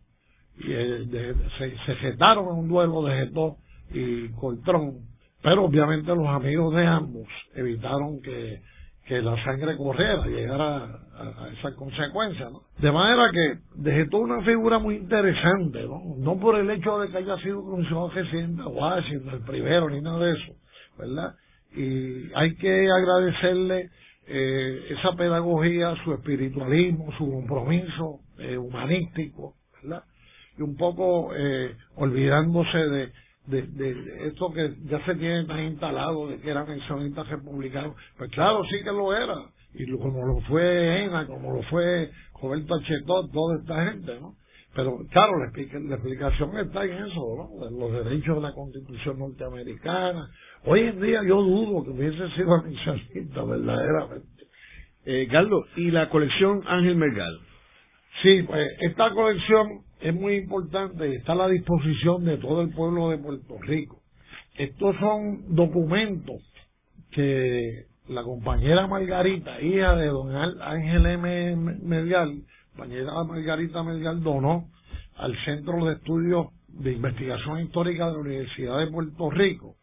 Y eh, se, se jetaron en un duelo de Geto y Coltrón pero obviamente los amigos de ambos evitaron que, que la sangre corriera, llegara a, a esas consecuencias. De manera que dejó una figura muy interesante, ¿no? por el hecho de que haya sido comisionado presidente de Washington, el primero, ni nada de eso, ¿verdad? Y hay que agradecerle eh, esa pedagogía, su espiritualismo, su compromiso eh, humanístico, ¿verdad? Y un poco eh, olvidándose de de, de, esto que ya se tiene tan instalado de que eran mencionistas republicanos, pues claro, sí que lo era, y como lo fue Ena, como lo fue Roberto Chetot, toda esta gente, ¿no? Pero claro, la, explicación está en eso, ¿no? Los derechos de la constitución norteamericana. Hoy en día yo dudo que hubiese sido anexionista, verdaderamente. Eh, Galdo, ¿y la colección Ángel Mergal? Sí, pues esta colección es muy importante y está a la disposición de todo el pueblo de Puerto Rico. Estos son documentos que la compañera Margarita, hija de don Ángel M. Medial, compañera Margarita Medial donó al Centro de Estudios de Investigación Histórica de la Universidad de Puerto Rico.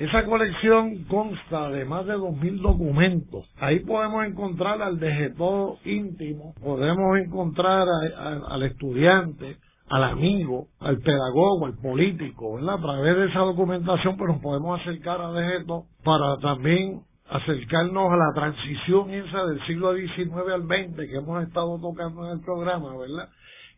Esa colección consta de más de 2.000 documentos. Ahí podemos encontrar al dejeto íntimo, podemos encontrar al estudiante, al amigo, al pedagogo, al político, ¿verdad? A través de esa documentación, pues nos podemos acercar a dejeto para también acercarnos a la transición esa del siglo XIX al XX que hemos estado tocando en el programa, ¿verdad?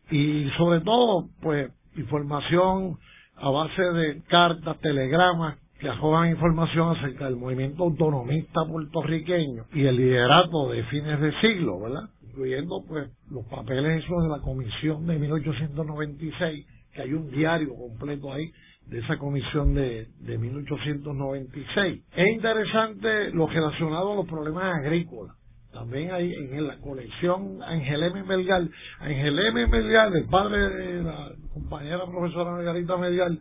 Y sobre todo, pues, información a base de cartas, telegramas arrojan información acerca del movimiento autonomista puertorriqueño y el liderato de fines de siglo, ¿verdad? Incluyendo pues los papeles esos de la comisión de 1896, que hay un diario completo ahí de esa comisión de, de 1896. Es interesante lo relacionado a los problemas agrícolas. También hay en la colección Ángel M. Melgar. Ángel M. Melgar, el padre de la compañera profesora Margarita Melgar,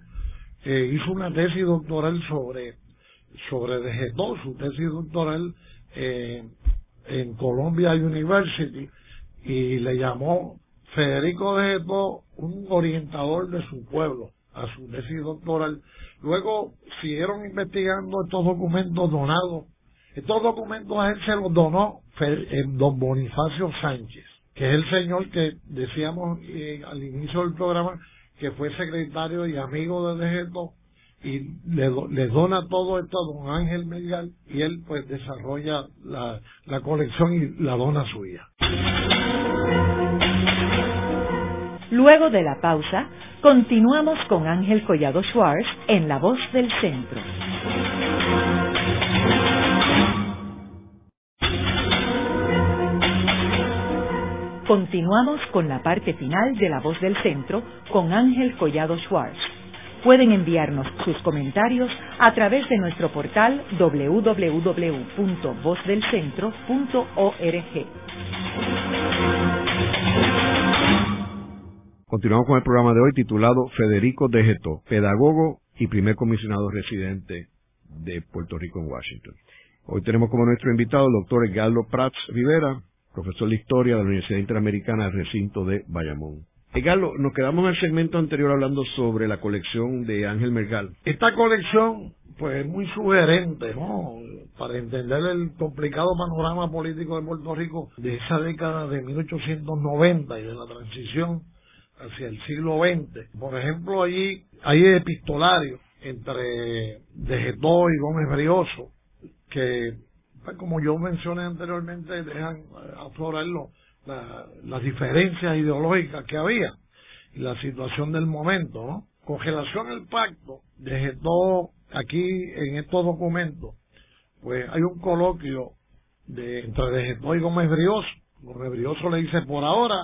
hizo una tesis doctoral sobre sobre Degetó, su tesis doctoral eh, en Columbia University y le llamó Federico Degetó un orientador de su pueblo a su tesis doctoral. Luego siguieron investigando estos documentos donados. Estos documentos a él se los donó eh, don Bonifacio Sánchez, que es el señor que decíamos eh, al inicio del programa que fue secretario y amigo de Dejeto y le, le, dona todo esto a don Ángel Medial y él pues desarrolla la, la colección y la dona suya. Luego de la pausa, continuamos con Ángel Collado Schwartz en La Voz del Centro. Continuamos con la parte final de La Voz del Centro con Ángel Collado Schwartz. Pueden enviarnos sus comentarios a través de nuestro portal www.vozdelcentro.org. Continuamos con el programa de hoy titulado Federico Degeto, pedagogo y primer comisionado residente de Puerto Rico en Washington. Hoy tenemos como nuestro invitado el doctor Edgardo Prats Rivera, profesor de Historia de la Universidad Interamericana del Recinto de Bayamón. Carlos, nos quedamos en el segmento anterior hablando sobre la colección de Ángel Mergal. Esta colección, pues, es muy sugerente, ¿no? Para entender el complicado panorama político de Puerto Rico de esa década de 1890 y de la transición hacia el siglo XX. Por ejemplo, allí hay epistolarios entre Dejetó y Gómez Brioso que, pues, como yo mencioné anteriormente, dejan aflorar las diferencias ideológicas que había y la situación del momento, ¿no? Con relación al pacto, Dejetó aquí en estos documentos, pues hay un coloquio de entre Dejetó y Gómez Brioso. Gómez Brioso le dice, por ahora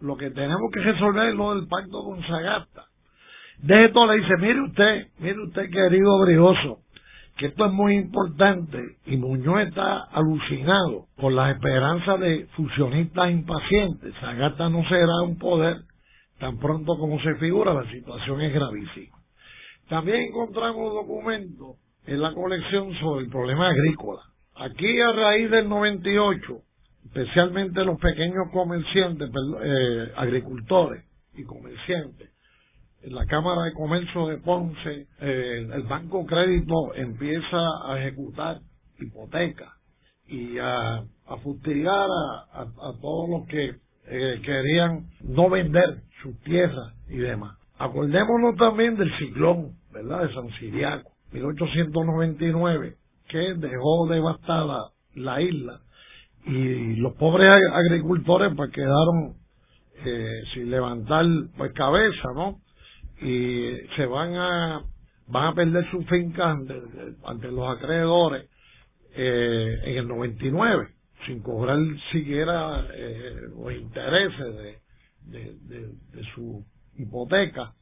lo que tenemos que resolver es lo del pacto con Sagasta. De esto le dice, mire usted, mire usted querido Brioso, que esto es muy importante y Muñoz está alucinado por las esperanzas de fusionistas impacientes. Sagasta no será un poder tan pronto como se figura, la situación es gravísima. También encontramos documentos en la colección sobre el problema agrícola. Aquí a raíz del 98, especialmente los pequeños comerciantes, eh, agricultores y comerciantes. En la Cámara de Comercio de Ponce, eh, el Banco Crédito empieza a ejecutar hipotecas y a, fustigar a, todos los que eh, querían no vender sus tierras y demás. Acordémonos también del ciclón, ¿verdad?, de San Siriaco, 1899, que dejó devastada la isla y los pobres agricultores pues quedaron eh, sin levantar pues cabeza no y se van a van a perder sus fincas ante, los acreedores eh, en el 99 sin cobrar siquiera eh, los intereses de, de, su hipoteca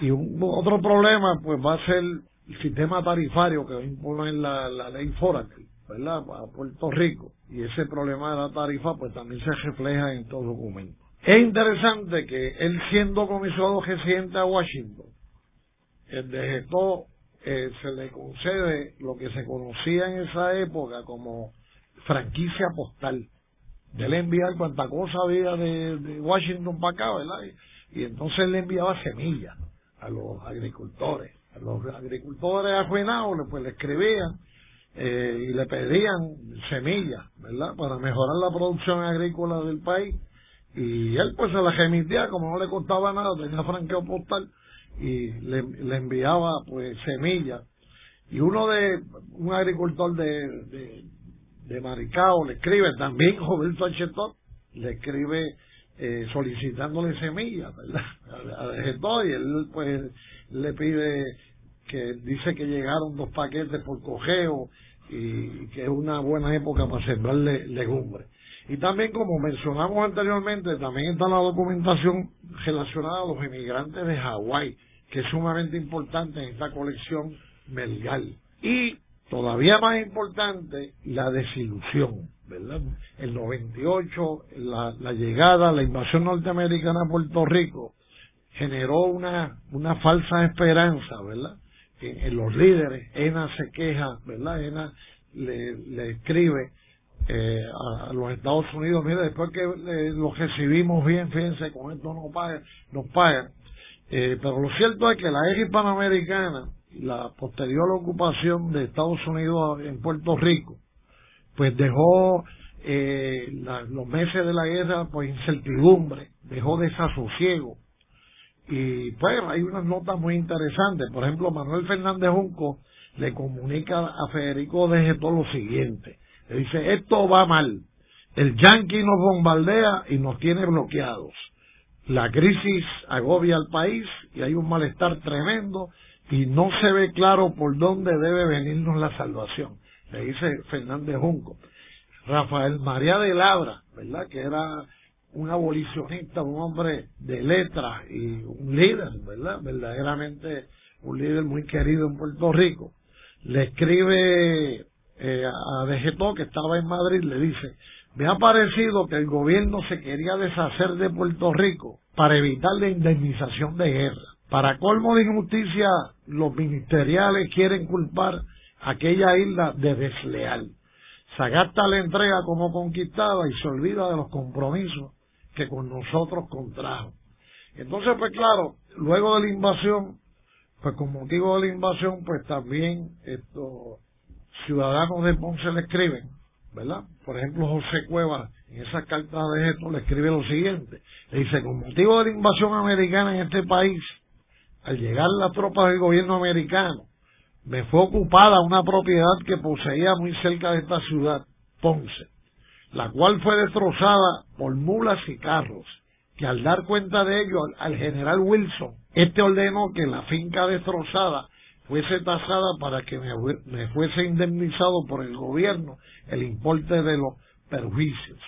y un, otro problema pues va a ser el sistema tarifario que va a imponer la, la ley Foracle ¿verdad? a Puerto Rico y ese problema de la tarifa pues también se refleja en todo documento. Es interesante que él siendo comisionado residente a Washington, el de eh, se le concede lo que se conocía en esa época como franquicia postal. De él enviar cuanta cosa había de, Washington para acá, ¿verdad? Y, entonces le enviaba semillas a los agricultores. A los agricultores ajuinados, pues le escribían eh, y le pedían semillas, ¿verdad? Para mejorar la producción agrícola del país. Y él pues se la remitía, como no le costaba nada, tenía franqueo postal y le, le enviaba pues semillas. Y uno de, un agricultor de, de, Maricao le escribe, también Roberto Achetot, le escribe eh, solicitándole semillas, ¿verdad? A, a y él pues le pide que dice que llegaron dos paquetes por cogeo y que es una buena época para sembrarle legumbres. Y también, como mencionamos anteriormente, también está la documentación relacionada a los inmigrantes de Hawái, que es sumamente importante en esta colección Melgal. Y todavía más importante, la desilusión, ¿verdad? El 98, la, la llegada, la invasión norteamericana a Puerto Rico, generó una, una falsa esperanza, ¿verdad? en, los líderes. ENA se queja, ¿verdad? ENA le escribe eh, a, los Estados Unidos, mire, después que eh, los recibimos bien, fíjense, con esto no pagan, nos pagan. Eh, pero lo cierto es que la eje hispanoamericana, la posterior ocupación de Estados Unidos en Puerto Rico, pues dejó eh, los meses de la guerra pues incertidumbre, dejó desasosiego, y pues hay unas notas muy interesantes. Por ejemplo, Manuel Fernández Junco le comunica a Federico de lo siguiente. Le dice, esto va mal. El Yankee nos bombardea y nos tiene bloqueados. La crisis agobia al país y hay un malestar tremendo y no se ve claro por dónde debe venirnos la salvación. Le dice Fernández Junco. Rafael María de Labra, ¿verdad? Que era un abolicionista, un hombre de letras y un líder, ¿verdad? Verdaderamente un líder muy querido en Puerto Rico. Le escribe eh, a Vegetó, que estaba en Madrid, le dice, me ha parecido que el gobierno se quería deshacer de Puerto Rico para evitar la indemnización de guerra. Para colmo de injusticia, los ministeriales quieren culpar a aquella isla de desleal. Sagasta la entrega como conquistada y se olvida de los compromisos que con nosotros contrajo. Entonces, pues claro, luego de la invasión, pues con motivo de la invasión, pues también estos ciudadanos de Ponce le escriben, ¿verdad? Por ejemplo, José Cuevas, en esa carta de esto, le escribe lo siguiente. Le dice, con motivo de la invasión americana en este país, al llegar las tropas del gobierno americano, me fue ocupada una propiedad que poseía muy cerca de esta ciudad, Ponce, la cual fue destrozada por mulas y carros, que al dar cuenta de ello al, general Wilson, este ordenó que la finca destrozada fuese tasada para que me, fuese indemnizado por el gobierno el importe de los perjuicios.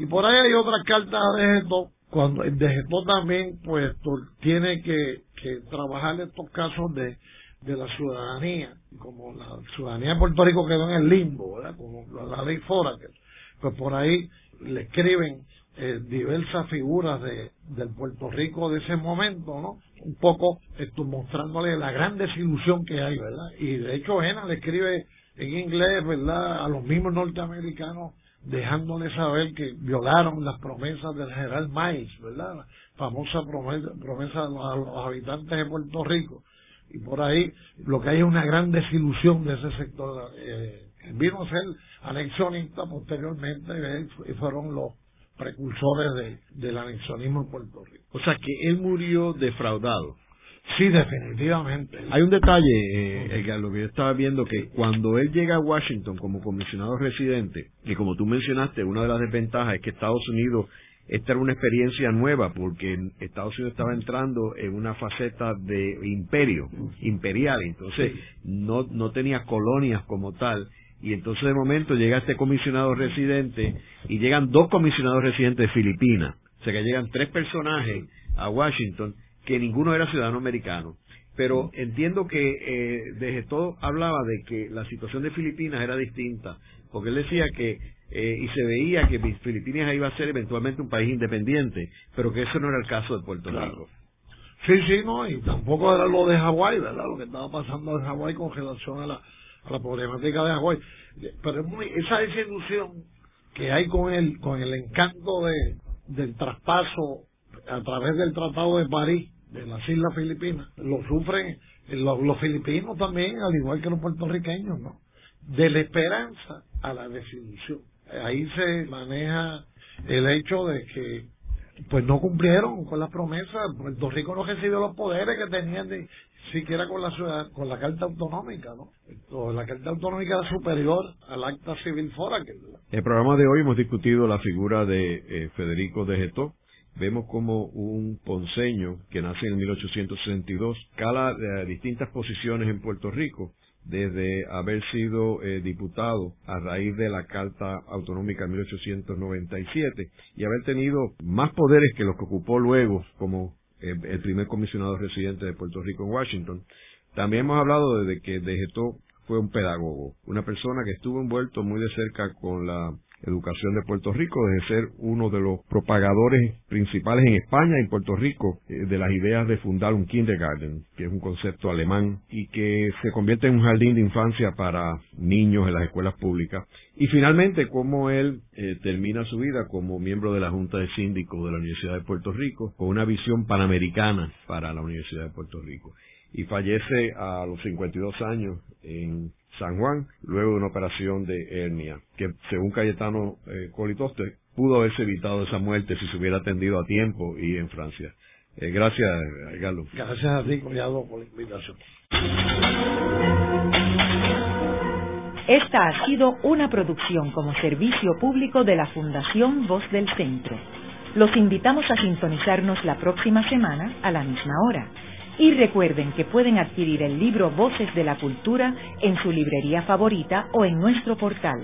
Y por ahí hay otra carta de cuando el de también pues tiene que, que trabajar estos casos de de la ciudadanía, como la ciudadanía de Puerto Rico quedó en el limbo, ¿verdad? como la ley Foraker, pues por ahí le escriben eh, diversas figuras de, del Puerto Rico de ese momento, ¿no? Un poco esto, mostrándole la gran desilusión que hay, ¿verdad? Y de hecho, Ena le escribe en inglés, ¿verdad? A los mismos norteamericanos, dejándole saber que violaron las promesas del general Miles, ¿verdad? La famosa promesa, promesa a los habitantes de Puerto Rico y por ahí lo que hay es una gran desilusión de ese sector. Eh, vino a ser anexionista posteriormente y fueron los precursores del anexionismo en Puerto Rico. O sea que él murió defraudado. Sí, definitivamente. Hay un detalle, eh, lo que yo estaba viendo, que cuando él llega a Washington como comisionado residente, y como tú mencionaste, una de las desventajas es que Estados Unidos esta era una experiencia nueva porque Estados Unidos estaba entrando en una faceta de imperio, imperial, entonces no, no tenía colonias como tal. Y entonces de momento llega este comisionado residente y llegan dos comisionados residentes de Filipinas. O sea que llegan tres personajes a Washington que ninguno era ciudadano americano. Pero entiendo que eh, desde todo hablaba de que la situación de Filipinas era distinta, porque él decía que eh, y se veía que Filipinas iba a ser eventualmente un país independiente, pero que eso no era el caso de Puerto Rico. Sí, sí, no, y tampoco era lo de Hawái, ¿verdad? Lo que estaba pasando en Hawái con relación a la, la problemática de Hawái. Pero es muy, esa desilusión que hay con el, con el encanto de, del traspaso a través del Tratado de París de las Islas Filipinas, lo sufren los, los filipinos también, al igual que los puertorriqueños, ¿no? De la esperanza a la desilusión ahí se maneja el hecho de que pues no cumplieron con las promesas. Puerto Rico no recibió los poderes que tenían ni siquiera con la ciudad, con la carta autonómica, ¿no? la carta autonómica era superior al acta civil fora. Que... El programa de hoy hemos discutido la figura de eh, Federico de Getó. Vemos como un ponceño que nace en 1862 cala eh, distintas posiciones en Puerto Rico desde haber sido eh, diputado a raíz de la Carta Autonómica de 1897 y haber tenido más poderes que los que ocupó luego como eh, el primer comisionado residente de Puerto Rico en Washington. También hemos hablado de que Dejetó fue un pedagogo, una persona que estuvo envuelto muy de cerca con la Educación de Puerto Rico, desde ser uno de los propagadores principales en España y en Puerto Rico eh, de las ideas de fundar un kindergarten, que es un concepto alemán y que se convierte en un jardín de infancia para niños en las escuelas públicas. Y finalmente, cómo él eh, termina su vida como miembro de la Junta de Síndicos de la Universidad de Puerto Rico, con una visión panamericana para la Universidad de Puerto Rico. Y fallece a los 52 años en San Juan, luego de una operación de hernia, que según Cayetano eh, Colitoste, pudo haberse evitado esa muerte si se hubiera atendido a tiempo y en Francia. Eh, gracias, Galo. Gracias a ti, Collado, por la invitación. Esta ha sido una producción como servicio público de la Fundación Voz del Centro. Los invitamos a sintonizarnos la próxima semana a la misma hora. Y recuerden que pueden adquirir el libro Voces de la Cultura en su librería favorita o en nuestro portal.